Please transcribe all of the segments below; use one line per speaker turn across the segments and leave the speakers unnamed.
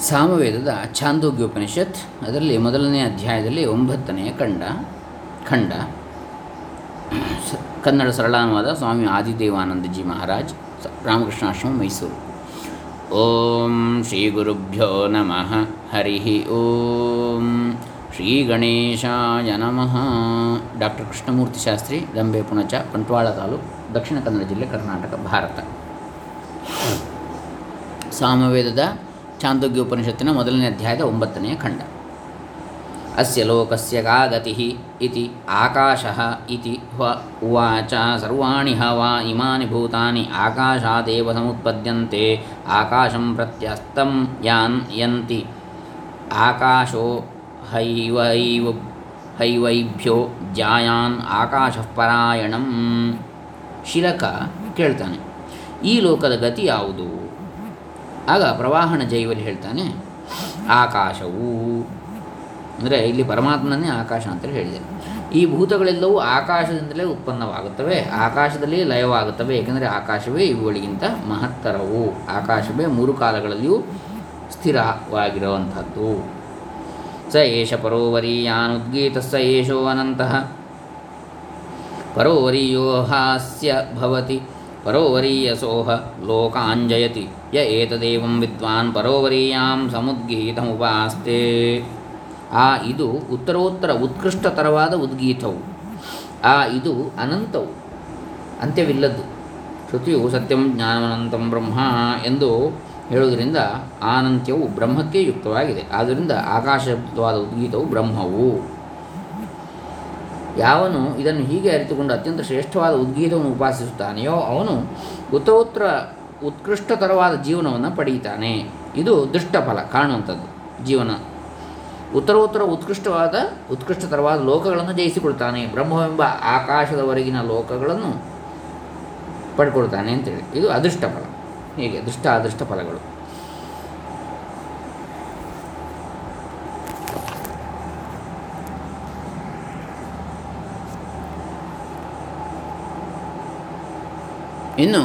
ಸಾಮವೇದದ ಛಾಂದೋಗ್ಯೋಪನಿಷತ್, ಅದರಲ್ಲಿ ಮೊದಲನೇ ಅಧ್ಯಾಯದಲ್ಲಿ ಒಂಬತ್ತನೆಯ ಖಂಡ ಖಂಡ. ಕನ್ನಡ ಸರಳಾನುವಾದ ಸ್ವಾಮಿ ಆದಿದೇವಾನಂದಜಿ ಮಹಾರಾಜ್ ರಾಮಕೃಷ್ಣಾಶ್ರಮ, ಮೈಸೂರು. ಓಂ ಶ್ರೀ ಗುರುಭ್ಯೋ ನಮಃ. ಹರಿ ಓಂ ಶ್ರೀ ಗಣೇಶಾಯ ನಮಃ. ಡಾಕ್ಟರ್ ಕೃಷ್ಣಮೂರ್ತಿ ಶಾಸ್ತ್ರಿ, ದಂಬೆ ಪುಣಚ, ಬಂಟ್ವಾಳ ತಾಲೂಕು, ದಕ್ಷಿಣ ಕನ್ನಡ ಜಿಲ್ಲೆ ಕರ್ನಾಟಕ, ಭಾರತ. ಸಾಮವೇದದ ಚಾಂದೋಗ್ಯೋಪನಿಷತ್ತಿನ ಮೊದಲನೇ ಅಧ್ಯಾಯದ ಒಂಬತ್ತನೆಯ ಖಂಡ. ಅಸ್ಯ ಲೋಕಸ್ಯ ಕಾ ಗತಿ ಇತಿ ಆಕಾಶಃ ಇತಿ ಹ್ವ ಉವಾಚ ಸರ್ವಾಣಿ ಹವಾ ಇಮಾನಿ ಭೂತಾನಿ ಆಕಾಶಾದೇವ ಸಮುತ್ಪದ್ಯಂತೆ ಆಕಾಶಂ ಪ್ರತ್ಯಸ್ತಂ ಯಾನ್ ಯಂತಿ ಆಕಾಶೋ ಹೈವೈವ ಹೈವೈಭ್ಯೋ ಜಾಯಾನ್ ಆಕಾಶಃ ಪರಾಯಣಂ. ಶಿಲಕ ಕೇಳ್ತಾನೆ, ಈ ಲೋಕದ ಗತಿ ಯಾವುದು? ಆಗ ಪ್ರವಾಹಣ ಜೈವಲಿ ಹೇಳ್ತಾನೆ, ಆಕಾಶವು. ಅಂದರೆ ಇಲ್ಲಿ ಪರಮಾತ್ಮನೇ ಆಕಾಶ ಅಂತೇಳಿ ಹೇಳಿದೆ. ಈ ಭೂತಗಳೆಲ್ಲವೂ ಆಕಾಶದಿಂದಲೇ ಉತ್ಪನ್ನವಾಗುತ್ತವೆ ಆಕಾಶದಲ್ಲಿ ಲಯವಾಗುತ್ತವೆ, ಏಕೆಂದರೆ ಆಕಾಶವೇ ಇವುಗಳಿಗಿಂತ ಮಹತ್ತರವು. ಆಕಾಶವೇ ಮೂರು ಕಾಲಗಳಲ್ಲಿಯೂ ಸ್ಥಿರವಾಗಿರುವಂಥದ್ದು. ಸ ಏಷ ಪರೋವರೀಯಾನುದ್ಗೀತ ಸ ಏಷೋ ಅನಂತಃ. ಪರೋವರಿಯೋ ಹಾಸ್ಯ ಭವತಿ. ಪರೋವರೀಯಸೋಹ ಲೋಕಾಂಜಯತಿ ಯ ಏತದೇವಂ ವಿದ್ವಾನ್ ಪರೋವರೀಯಾಂ ಸಮುದ್ಗೀತಮುಪಾಸ್ತೆ ಆ ಇದು ಉತ್ತರೋತ್ತರ ಉತ್ಕೃಷ್ಟತರವಾದ ಉದ್ಗೀತವು ಆ ಇದು ಅನಂತವು ಅಂತ್ಯವಿಲ್ಲದ್ದು। ಶ್ರುತಿಯು ಸತ್ಯಂ ಜ್ಞಾನಮನಂತಂ ಬ್ರಹ್ಮ ಎಂದು ಹೇಳುವುದರಿಂದ ಆನಂತ್ಯವು ಬ್ರಹ್ಮಕ್ಕೆ ಯುಕ್ತವಾಗಿದೆ. ಆದ್ದರಿಂದ ಆಕಾಶವಾದ ಉದ್ಗೀತವು ಬ್ರಹ್ಮವು. ಯಾವನು ಇದನ್ನು ಹೀಗೆ ಅರಿತುಕೊಂಡು ಅತ್ಯಂತ ಶ್ರೇಷ್ಠವಾದ ಉದ್ಗೀತವನ್ನು ಉಪಾಸಿಸುತ್ತಾನೆಯೋ ಅವನು ಉತ್ತೋತ್ತರ ಉತ್ಕೃಷ್ಟತರವಾದ ಜೀವನವನ್ನು ಪಡೆಯುತ್ತಾನೆ. ಇದು ದುಷ್ಟಫಲ ಕಾಣುವಂಥದ್ದು ಜೀವನ. ಉತ್ತರೋತ್ತರ ಉತ್ಕೃಷ್ಟವಾದ, ಉತ್ಕೃಷ್ಟತರವಾದ ಲೋಕಗಳನ್ನು ಜಯಿಸಿಕೊಳ್ತಾನೆ ಬ್ರಹ್ಮವೆಂಬ ಆಕಾಶದವರೆಗಿನ ಲೋಕಗಳನ್ನು ಪಡ್ಕೊಳ್ತಾನೆ ಅಂತೇಳಿ. ಇದು ಅದೃಷ್ಟಫಲ. ಹೀಗೆ ದುಷ್ಟ ಅದೃಷ್ಟ ಫಲಗಳು ಇನ್ನು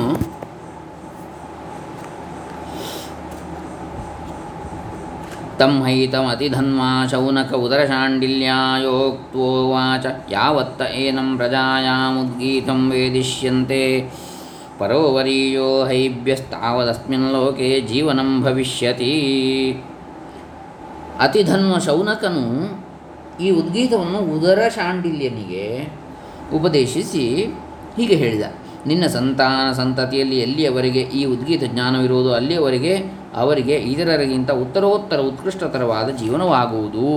ತಂ ಹೈತಮತಿಧನ್ವಾ ಶೌನಕ ಉದರಶಾಂಡಿಲ್ಯಾಯೋಕ್ತೋವಾಚ ಯಾವತ್ತ ಏನಂ ಪ್ರಜಾಯಾಮುದ್ಗೀತಂ ವೇದಿಷ್ಯಂತೆ ಪರೋವರೀಯೋ ಹೈಭ್ಯಸ್ತಾವದಸ್ಮಿನ್ ಲೋಕೆ ಜೀವನಂ ಭವಿಷ್ಯತಿ. ಅತಿಧನ್ವ ಶೌನಕನು ಈ ಉದ್ಗೀತವನ್ನು ಉದರ ಶಾಂಡಿಲ್ಯನಿಗೆ ಉಪದೇಶಿಸಿ ಹೀಗೆ ಹೇಳಿದ. ನಿನ್ನ ಸಂತಾನ ಸಂತತಿಯಲ್ಲಿ ಎಲ್ಲಿಯವರೆಗೆ ಈ ಉದ್ಗೀತ ಜ್ಞಾನವಿರುವುದು ಅಲ್ಲಿಯವರೆಗೆ ಅವರಿಗೆ ಇದರರಿಗಿಂತ ಉತ್ತರೋತ್ತರ ಉತ್ಕೃಷ್ಟತರವಾದ ಜೀವನವಾಗುವುದು.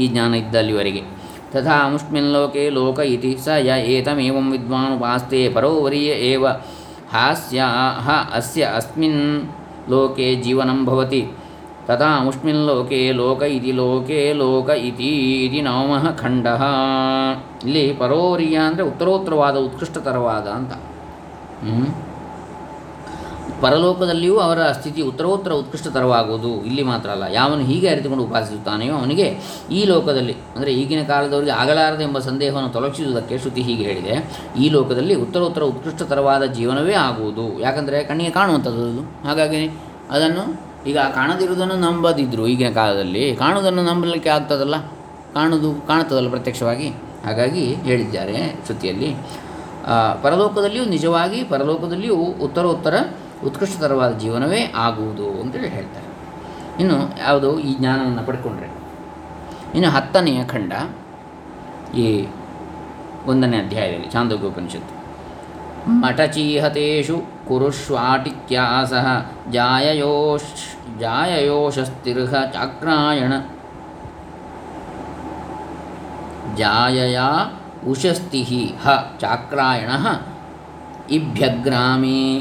ಈ ಜ್ಞಾನ ಇದ್ದಲ್ಲಿವರೆಗೆ ತಥಾ ಮುಷ್ಮಿನ್ ಲೋಕೆ ಲೋಕ ಇತಿ ಸ ಯ ಏತಮೇವಂ ವಿದ್ವಾನುಪಾಸ್ತೆ ಪರೋವರಿಯ ಏವ ಹಾಸ್ಯ ಅಸ್ಯ ಅಸ್ಮಿನ್ ಲೋಕೆ ಜೀವನಂ ಭವತಿ. ತಥಾ ಮುಷ್ಮಿನ್ ಲೋಕೆ ಲೋಕ ಇತಿ ಲೋಕೆ ಲೋಕ ಇತಿ ಇತಿ ನವಮಃ ಖಂಡ ಇಲ್ಲಿ ಪರೋರಿಯ ಅಂದರೆ ಉತ್ತರೋತ್ತರವಾದ, ಉತ್ಕೃಷ್ಟತರವಾದ ಅಂತ. ಪರಲೋಕದಲ್ಲಿಯೂ ಅವರ ಸ್ಥಿತಿ ಉತ್ತರೋತ್ತರ, ಉತ್ಕೃಷ್ಟತರವಾಗುವುದು ಇಲ್ಲಿ ಮಾತ್ರ ಅಲ್ಲ. ಯಾವನು ಹೀಗೆ ಅರಿತುಕೊಂಡು ಉಪಾಸಿಸುತ್ತಾನೆಯೋ ಅವನಿಗೆ ಈ ಲೋಕದಲ್ಲಿ, ಅಂದರೆ ಈಗಿನ ಕಾಲದವರಿಗೆ ಆಗಲಾರದು ಎಂಬ ಸಂದೇಹವನ್ನು ತೊಲಗಿಸುವುದಕ್ಕೆ ಶ್ರುತಿ ಹೀಗೆ ಹೇಳಿದೆ. ಈ ಲೋಕದಲ್ಲಿ ಉತ್ತರೋತ್ತರ, ಉತ್ಕೃಷ್ಟತರವಾದ ಜೀವನವೇ ಆಗುವುದು. ಯಾಕಂದರೆ ಕಣ್ಣಿಗೆ ಕಾಣುವಂಥದ್ದು ಹಾಗಾಗಿ ಅದನ್ನು ಈಗ ಕಾಣದಿರುವುದನ್ನು ನಂಬದಿದ್ದರು ಈಗಿನ ಕಾಲದಲ್ಲಿ. ಕಾಣುವುದನ್ನು ನಂಬಲಿಕ್ಕೆ ಆಗ್ತದಲ್ಲ? ಕಾಣುವುದು ಕಾಣುತ್ತದಲ್ಲ ಪ್ರತ್ಯಕ್ಷವಾಗಿ? ಹಾಗಾಗಿ ಹೇಳಿದ್ದಾರೆ ಶ್ರುತಿಯಲ್ಲಿ. ಪರಲೋಕದಲ್ಲಿಯೂ ನಿಜವಾಗಿ, ಪರಲೋಕದಲ್ಲಿಯೂ ಉತ್ತರೋತ್ತರ, ಉತ್ಕೃಷ್ಟತರವಾದ ಜೀವನವೇ ಆಗುವುದು ಅಂತೇಳಿ ಹೇಳ್ತಾರೆ. ಇನ್ನು ಯಾವುದು? ಈ ಜ್ಞಾನವನ್ನು ಪಡ್ಕೊಂಡ್ರೆ. ಇನ್ನು ಹತ್ತನೆಯ ಖಂಡ ಈ ಒಂದನೇ ಅಧ್ಯಾಯದಲ್ಲಿ ಚಾಂದೋಗ್ಯೋಪನಿಷತ್ತು ಮಠಚೀಹತೇಷು ಕುರುಷ್ವಾಟಿಕ್ಯಾಸಃ ಜಾಯಯೋಷ್ ಜಾಯಯೋಷಸ್ತಿರ್ಹ ಚಾಕ್ರಾಯಣ. ಜಾಯಯ ಉಷಸ್ತಿ ಹ ಚಾಕ್ರಾಯಣ ಇಭ್ಯಗ್ರಾಮೇ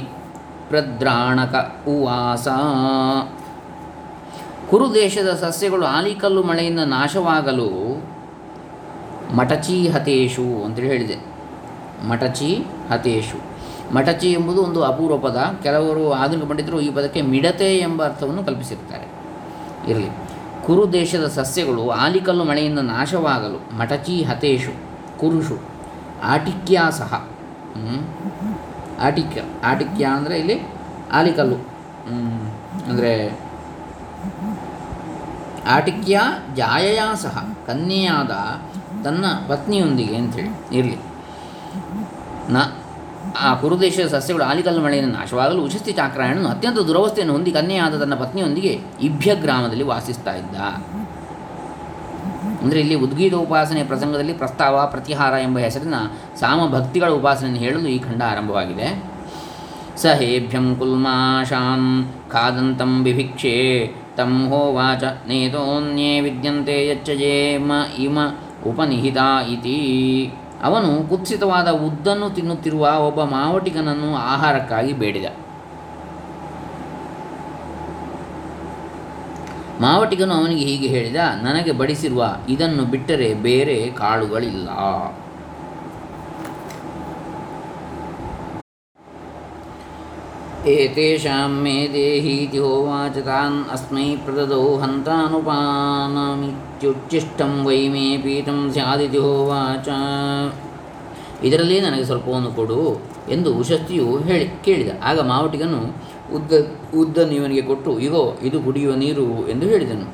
ಪ್ರದ್ರಾಣಕ ಉವಾಸ. ಕುರುದೇಶದ ಸಸ್ಯಗಳು ಆಲಿಕಲ್ಲು ಮಳೆಯಿಂದ ನಾಶವಾಗಲು ಮಟಚೀಹತೇಶು ಅಂತೇಳಿ ಹೇಳಿದೆ. ಮಟಚಿ ಹತೇಶು. ಮಟಚಿ ಎಂಬುದು ಒಂದು ಅಪೂರ್ವ ಪದ. ಕೆಲವರು ಆಧುನಿಕ ಪಂಡಿತರು ಈ ಪದಕ್ಕೆ ಮಿಡತೆ ಎಂಬ ಅರ್ಥವನ್ನು ಕಲ್ಪಿಸಿರ್ತಾರೆ. ಇರಲಿ. ಕುರು ದೇಶದ ಸಸ್ಯಗಳು ಆಲಿಕಲ್ಲು ಮಳೆಯಿಂದ ನಾಶವಾಗಲು ಮಟಚಿ ಹತೇಶು, ಕುರುಷು, ಆಟಿಕ್ಯ ಸಹ? ಆಟಿಕ್ಯ ಆಟಿಕ್ಯ ಅಂದರೆ ಇಲ್ಲಿ ಆಲಿಕಲ್ಲು. ಅಂದರೆ ಆಟಿಕ್ಯ ಜಾಯೆಯಾ ಸಹ, ಕನ್ಯೆಯಾದ ತನ್ನ ಪತ್ನಿಯೊಂದಿಗೆ ಅಂತೇಳಿ. ಇರಲಿ. ನ, ಆ ಕುರುದೇಶದ ಸಸ್ಯಗಳು ಆಲಿಕಲ್ಲು ಮಳೆಯನ್ನು ನಾಶವಾಗಲು ಉಶಸ್ತಿ ಚಾಕ್ರಾಯಣನು ಅತ್ಯಂತ ದುರವಸ್ಥೆಯನ್ನು ಹೊಂದಿ ಕನ್ಯೆಯಾದ ತನ್ನ ಪತ್ನಿಯೊಂದಿಗೆ ಇಭ್ಯ ಗ್ರಾಮದಲ್ಲಿ ವಾಸಿಸ್ತಾ ಇದ್ದ. ಅಂದರೆ ಇಲ್ಲಿ ಉದ್ಗೀತ ಉಪಾಸನೆಯ ಪ್ರಸಂಗದಲ್ಲಿ ಪ್ರಸ್ತಾವ, ಪ್ರತಿಹಾರ ಎಂಬ ಹೆಸರಿನ ಸಾಮಭಕ್ತಿಗಳ ಉಪಾಸನೆಯನ್ನು ಹೇಳಲು ಈ ಖಂಡ ಆರಂಭವಾಗಿದೆ. ಸ ಹೇಭ್ಯಂ ಕುಲ್ಮಾಶಾನ್ ಖಾದಂತಂ ಬಿಭಿಕ್ಷೆ ತಂ ಹೋವಾಚ ನೇತೋನ್ಯೇ ವಿದ್ಯಂತೆ ಯಚ್ಚ ಜೇಮ ಇಮ ಉಪನಿಹಿತ ಇತಿ ಅವನು ಕುತ್ಸಿತವಾದ ಉದ್ದನ್ನು ತಿನ್ನುತ್ತಿರುವ ಒಬ್ಬ ಮಾವಟಿಗನನ್ನು ಆಹಾರಕ್ಕಾಗಿ ಬೇಡಿದ. ಮಾವಟಿಗನು ಅವನಿಗೆ ಹೀಗೆ ಹೇಳಿದ, ನನಗೆ ಬಡಿಸಿರುವ ಇದನ್ನು ಬಿಟ್ಟರೆ ಬೇರೆ ಕಾಳುಗಳಿಲ್ಲ. ಏತೇಷಾಂ ಮೇ ದೇಹೀತಿ ಹೋವಾಚ ತಾನ್ ಅಸ್ಮೈ ಪ್ರದದೌ ಹಂತಾನುಪಾನಮಿತ್ಯುಚ್ಚಿಷ್ಟಂ ವೈ ಮೇ ಪೀತಂ ಸ್ಯಾದಿತಿ ಹೋವಾಚ ಇದರಲ್ಲಿ ನನಗೆ ಸ್ವಲ್ಪವನ್ನು ಕೊಡು ಎಂದು ಉಶಸ್ತಿಯು ಹೇಳಿ ಕೇಳಿದ. ಆಗ ಮಾವಟಿಗನು, ಉದ್ದ ಉದ್ದನ್ನು ಇವನಿಗೆ ಕೊಟ್ಟು, ಇಗೋ, ಇದು ಕುಡಿಯುವ ನೀರು ಎಂದು ಹೇಳಿದನು.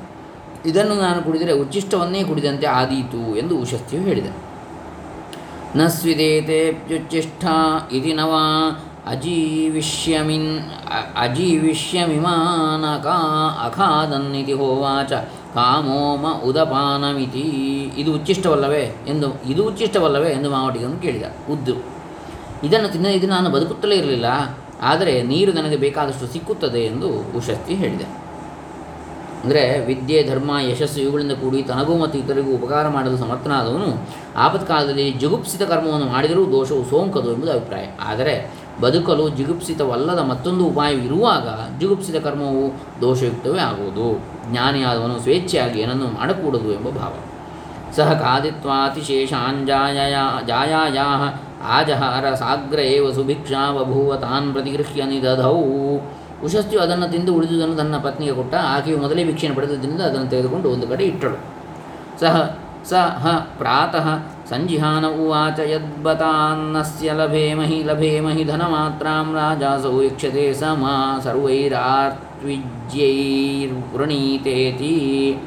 ಇದನ್ನು ನಾನು ಕುಡಿದರೆ ಉಚ್ಚಿಷ್ಟವನ್ನೇ ಕುಡಿದಂತೆ ಆದೀತು ಎಂದು ಉಶಸ್ತಿಯು ಹೇಳಿದ. ನ ಸ್ವಿದೇತೆಪ್ಯುಚ್ಚಿಷ್ಠ ಇತಿ ನವ ಅಜೀವಿಷ್ಯಮಿನ್ ಅಜೀವಿಷ್ಯಮಿಮಾನಕ ಅಖಾದನ್ನಿತಿ ಹೋವಾಚ ಕಾಮೋಮ ಉದಪಾನಮಿತಿ ಇದು ಉಚ್ಚಿಷ್ಟವಲ್ಲವೇ ಎಂದು, ಇದು ಉಚ್ಚಿಷ್ಟವಲ್ಲವೇ ಎಂದು ಮಾವಟಿಗನು ಕೇಳಿದ, ಉದ್ದು. ಇದನ್ನು ತಿನ್ನ, ಇದು ನಾನು ಬದುಕುತ್ತಲೇ ಇರಲಿಲ್ಲ, ಆದರೆ ನೀರು ನನಗೆ ಬೇಕಾದಷ್ಟು ಸಿಕ್ಕುತ್ತದೆ ಎಂದು ಉಶಸ್ತಿ ಹೇಳಿದೆ. ಅಂದರೆ ವಿದ್ಯೆ, ಧರ್ಮ, ಯಶಸ್ಸು ಇವುಗಳಿಂದ ಕೂಡಿ ತನಗೂ ಮತ್ತು ಇತರಿಗೂ ಉಪಕಾರ ಮಾಡಲು ಸಮರ್ಥನಾದವನು ಆಪತ್ಕಾಲದಲ್ಲಿ ಜುಗುಪ್ಸಿತ ಕರ್ಮವನ್ನು ಮಾಡಿದರೂ ದೋಷವು ಸೋಂಕದು ಎಂಬುದು ಅಭಿಪ್ರಾಯ. ಆದರೆ ಬದುಕಲು ಜಿಗುಪ್ಸಿತವಲ್ಲದ ಮತ್ತೊಂದು ಉಪಾಯವಿರುವಾಗ ಜಿಗುಪ್ಸಿತ ಕರ್ಮವು ದೋಷಯುಕ್ತವೇ ಆಗುವುದು. ಜ್ಞಾನಿಯಾದವನು ಸ್ವೇಚ್ಛೆಯಾಗಿ ಏನನ್ನು ಮಾಡಕೂಡದು ಎಂಬ ಭಾವ. ಸಹ ಖಾದಿತ್ವಾತಿಶೇಷಾಂಜಾಯ ಜಾಯಾಯಾ ಆಜಹಾರ ಸಾಗ್ರ ಏವ ಸುಭಿಕ್ಷಾ ಬಭೂವ ತಾನ್ ಪ್ರತಿಗೃಹ್ಯ ನಿದಧೌ. ಉಶಸ್ತಿಯು ಅದನ್ನು ತಿಂದು ಉಳಿದುದನ್ನು ತನ್ನ ಪತ್ನಿಗೆ ಕೊಟ್ಟ ಆಕೆಯು ಮೊದಲೇ ಭಿಕ್ಷೆಯನ್ನು ಪಡೆದಿದ್ದರಿಂದ ಅದನ್ನು ತೆಗೆದುಕೊಂಡು ಒಂದು ಕಡೆ ಇಟ್ಟಳು. ಸಹ ಸ ಹ ಪ್ರಾತಃ ಸಂಜಿಹಾನ ಉವಾಚ ಯದ್ಬತಾನ್ನಸ್ಯ ಲಭೇಮಹಿ ಲಭೇಮಹಿ ಧನಮಾತ್ರಾಂ ರಾಜಾಸೌ ಯಕ್ಷತೆ ಸ ಮಾ ಸರ್ವೈರಾರ್ತ್ವಿಜ್ಯೈರ್ವೃಣೀತೇತಿ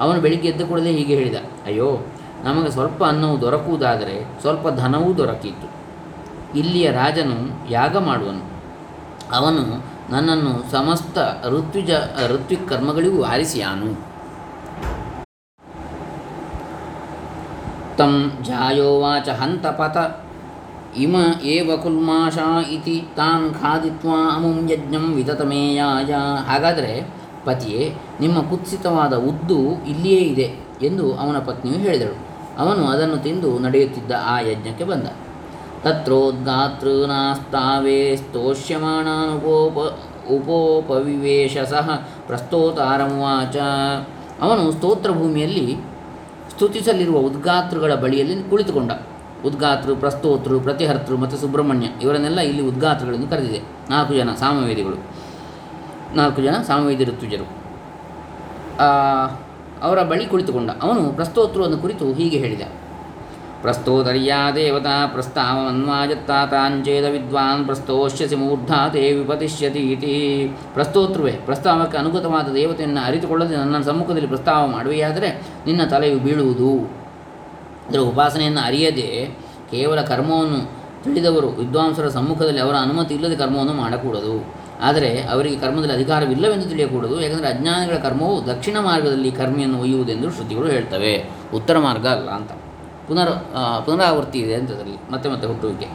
ಅವನು ಬೆಳಿಗ್ಗೆ ಎದ್ದು ಕೂಡಲೇ ಹೀಗೆ ಹೇಳಿದ, ಅಯ್ಯೋ, ನಮಗೆ ಸ್ವಲ್ಪ ಅನ್ನವು ದೊರಕುವುದಾದರೆ ಸ್ವಲ್ಪ ಧನವೂ ದೊರಕಿತ್ತು. ಇಲ್ಲಿಯ ರಾಜನು ಯಾಗ ಮಾಡುವನು. ಅವನು ನನ್ನನ್ನು ಸಮಸ್ತ ಋತ್ವಿಜ ಋತ್ವಿಕ್ ಕರ್ಮಗಳಿಗೂ ಆರಿಸಿಯಾನು ತಂ ಜಾಯೋವಾಚ ಹಂತಪತ ಇಮ ಏವ ಕುಲ್ಮಾಷಾ ಇತಿ ತಾನ್ ಖಾದಿತ್ವಾ ಅಮುಂ ಯಜ್ಞಂ ವಿತತಮೇಯಾಯ ಹಾಗಾದರೆ ಪತಿಯೇ ನಿಮ್ಮ ಕುತ್ಸಿತವಾದ ಉದ್ದು ಇಲ್ಲಿಯೇ ಇದೆ ಎಂದು ಅವನ ಪತ್ನಿಯು ಹೇಳಿದಳು. ಅವನು ಅದನ್ನು ತಿಂದು ನಡೆಯುತ್ತಿದ್ದ ಆ ಯಜ್ಞಕ್ಕೆ ಬಂದ. ತತ್ರೋದ್ಗಾತೃನಾಸ್ತಾವೇ ಸ್ತೋಷ್ಯಮಾಣಾನುಪೋಪ ಉಪೋಪವಿವೇಶ ಸಹ ಪ್ರಸ್ತೋತಾರಂವಾಚ ಅವನು ಸ್ತೋತ್ರ ಭೂಮಿಯಲ್ಲಿ ಸ್ತುತಿಸಲಿರುವ ಉದ್ಗಾತೃಗಳ ಬಳಿಯಲ್ಲಿ ಕುಳಿತುಕೊಂಡ. ಉದ್ಗಾತೃ, ಪ್ರಸ್ತೋತೃ, ಪ್ರತಿಹರ್ತೃ ಮತ್ತು ಸುಬ್ರಹ್ಮಣ್ಯ ಇವರನ್ನೆಲ್ಲ ಇಲ್ಲಿ ಉದ್ಗಾತೃಗಳನ್ನು ಕರೆದಿದೆ. ನಾಲ್ಕು ಜನ ಸಾಮವೇದಿಗಳು. ನಾಲ್ಕು ಜನ ಸಾಮವೇದಿ ಋತುಜರು ಅವರ ಬಳಿ ಕುಳಿತುಕೊಂಡ. ಅವನು ಪ್ರಸ್ತೋತ್ರವನ್ನು ಕುರಿತು ಹೀಗೆ ಹೇಳಿದ. ಪ್ರಸ್ತೋತರ್ಯಾ ದೇವತಾ ಪ್ರಸ್ತಾವನ್ವಾಜತ್ತಾತಾಂಚೇದ ವಿದ್ವಾನ್ ಪ್ರಸ್ತೋಷ್ಯಸಿ ಮೂರ್ಧಾ ತೇ ವಿಪತಿಷ್ಯತಿ ಇತಿ ಪ್ರಸ್ತೋತೃವೆ ಪ್ರಸ್ತಾವಕ್ಕೆ ಅನುಗತವಾದ ದೇವತೆಯನ್ನು ಅರಿತುಕೊಳ್ಳದೆ ನನ್ನ ಸಮ್ಮುಖದಲ್ಲಿ ಪ್ರಸ್ತಾವ ಮಾಡುವೆಯಾದರೆ ನಿನ್ನ ತಲೆಯು ಬೀಳುವುದು. ಅದರ ಉಪಾಸನೆಯನ್ನು ಅರಿಯದೆ ಕೇವಲ ಕರ್ಮವನ್ನು ತಿಳಿದವರು ವಿದ್ವಾಂಸರ ಸಮ್ಮುಖದಲ್ಲಿ ಅವರ ಅನುಮತಿ ಇಲ್ಲದೆ ಕರ್ಮವನ್ನು ಮಾಡಕೂಡದು. ಆದರೆ ಅವರಿಗೆ ಕರ್ಮದಲ್ಲಿ ಅಧಿಕಾರವಿಲ್ಲವೆಂದು ತಿಳಿಯಕೂಡದು. ಯಾಕಂದರೆ ಅಜ್ಞಾನಿಗಳ ಕರ್ಮವು ದಕ್ಷಿಣ ಮಾರ್ಗದಲ್ಲಿ ಕರ್ಮಿಯನ್ನು ಒಯ್ಯುವುದೆಂದು ಶ್ರುತಿಗಳು ಹೇಳ್ತವೆ. ಉತ್ತರ ಮಾರ್ಗ ಅಲ್ಲ ಅಂತ. ಪುನರ್ ಪುನರಾವೃತ್ತಿ ಇದೆ ಅಂತ ಅದರಲ್ಲಿ ಮತ್ತೆ ಮತ್ತೆ ಹುಟ್ಟುವಿಕೆ.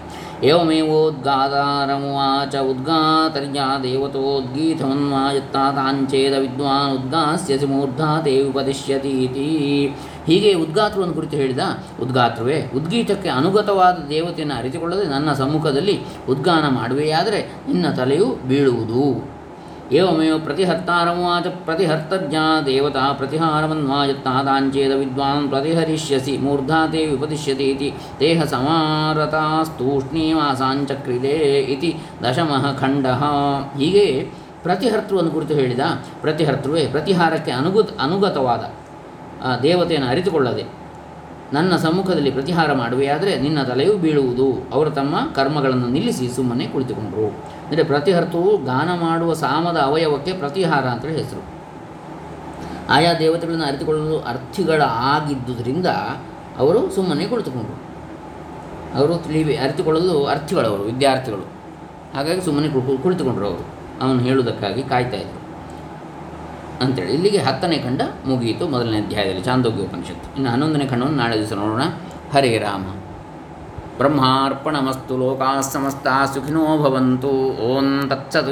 ಏವಮೇವೋದ್ಗಾತಾರಮುವಾಚ ಉದ್ಗಾತರ್ಯ ದೇವತೋದ್ಗೀತಮನ್ವಾಯತ್ತಾತಾಂಚೇದ ವಿದ್ವಾನ್ ಉದ್ಗಾಸ್ಯಸಿ ಮೂರ್ಧಾ ತೇ ಉಪದಿಶ್ಯತಿ ಇತಿ ಹೀಗೆ ಉದ್ಗಾತೃವನ್ನು ಕುರಿತು ಹೇಳಿದ ಉದ್ಗಾತ್ರವೇ ಉದ್ಗೀತಕ್ಕೆ ಅನುಗತವಾದ ದೇವತೆಯನ್ನು ಅರಿತುಕೊಳ್ಳದೆ ನನ್ನ ಸಮ್ಮುಖದಲ್ಲಿ ಉದ್ಗಾನ ಮಾಡುವೆಯಾದರೆ ನಿನ್ನ ತಲೆಯು ಬೀಳುವುದು. ಏವಮೇವ ಪ್ರತಿಹರ್ತಾರಮುವಾಚ ಪ್ರತಿಹರ್ತಜ್ಞಾ ದೇವತಾ ಪ್ರತಿಹಾರಮನ್ವಾಯತ್ತಾದಾಂಚೇದ ವಿದ್ವಾನ್ ಪ್ರತಿಹರಿಷ್ಯಸಿ ಮೂರ್ಧಾ ತೇ ವಿಪದಿಷ್ಯತಿ ಇತಿ ದೇಹ ಸಮಾರತಾಸ್ತೂಷ್ಣೀಮಾಸಾಂಚಕ್ರಿದೆ ಇತಿ ದಶಮಃ ಖಂಡಃ ಹೀಗೆ ಪ್ರತಿಹರ್ತೃವನ್ನು ಕುರಿತು ಹೇಳಿದ, ಪ್ರತಿಹರ್ತೃವೇ, ಪ್ರತಿಹಾರಕ್ಕೆ ಅನುಗತ ಅನುಗತವಾದ ದೇವತೆಯನ್ನು ಅರಿತುಕೊಳ್ಳದೆ ನನ್ನ ಸಮ್ಮುಖದಲ್ಲಿ ಪ್ರತಿಹಾರ ಮಾಡುವೆಯಾದರೆ ನಿನ್ನ ತಲೆಯೂ ಬೀಳುವುದು. ಅವರು ತಮ್ಮ ಕರ್ಮಗಳನ್ನು ನಿಲ್ಲಿಸಿ ಸುಮ್ಮನೆ ಕುಳಿತುಕೊಂಡರು. ಅಂದರೆ ಪ್ರತಿಹರ್ತವು ಗಾನ ಮಾಡುವ ಸಾಮದ ಅವಯವಕ್ಕೆ ಪ್ರತಿಹಾರ ಅಂತ ಹೆಸರು. ಆಯಾ ದೇವತೆಗಳನ್ನು ಅರಿತುಕೊಳ್ಳಲು ಅರ್ಥಿಗಳಾಗಿದ್ದುದರಿಂದ ಅವರು ಸುಮ್ಮನೆ ಕುಳಿತುಕೊಂಡರು. ಅವರು ತಿಳಿ ಅರಿತುಕೊಳ್ಳಲು ಅರ್ಥಿಗಳವರು, ವಿದ್ಯಾರ್ಥಿಗಳು. ಹಾಗಾಗಿ ಸುಮ್ಮನೆ ಕುಳು- ಕುಳಿತುಕೊಂಡರು ಅವರು. ಅವನು ಹೇಳುವುದಕ್ಕಾಗಿ ಕಾಯ್ತಾ ಇದ್ದರು ಅಂತೇಳಿ. ಇಲ್ಲಿಗೆ ಹತ್ತನೇ ಖಂಡ ಮುಗಿಯಿತು ಮೊದಲನೇ ಅಧ್ಯಾಯದಲ್ಲಿ ಚಾಂದೋಗ್ಯ ಉಪನಿಷತ್ತು ಇನ್ನು ಹನ್ನೊಂದನೇ ಖಂಡವನ್ನು ನಾಳೆ ದಿವಸ ನೋಡೋಣ. ಹರೇ ರಾಮ. ಬ್ರಹ್ಮಾರ್ಪಣಮಸ್ತು ಲೋಕಾ ಸಮಸ್ತ ಸುಖಿನೋ ಭವಂತು. ಓಂ ತತ್ಸತ್.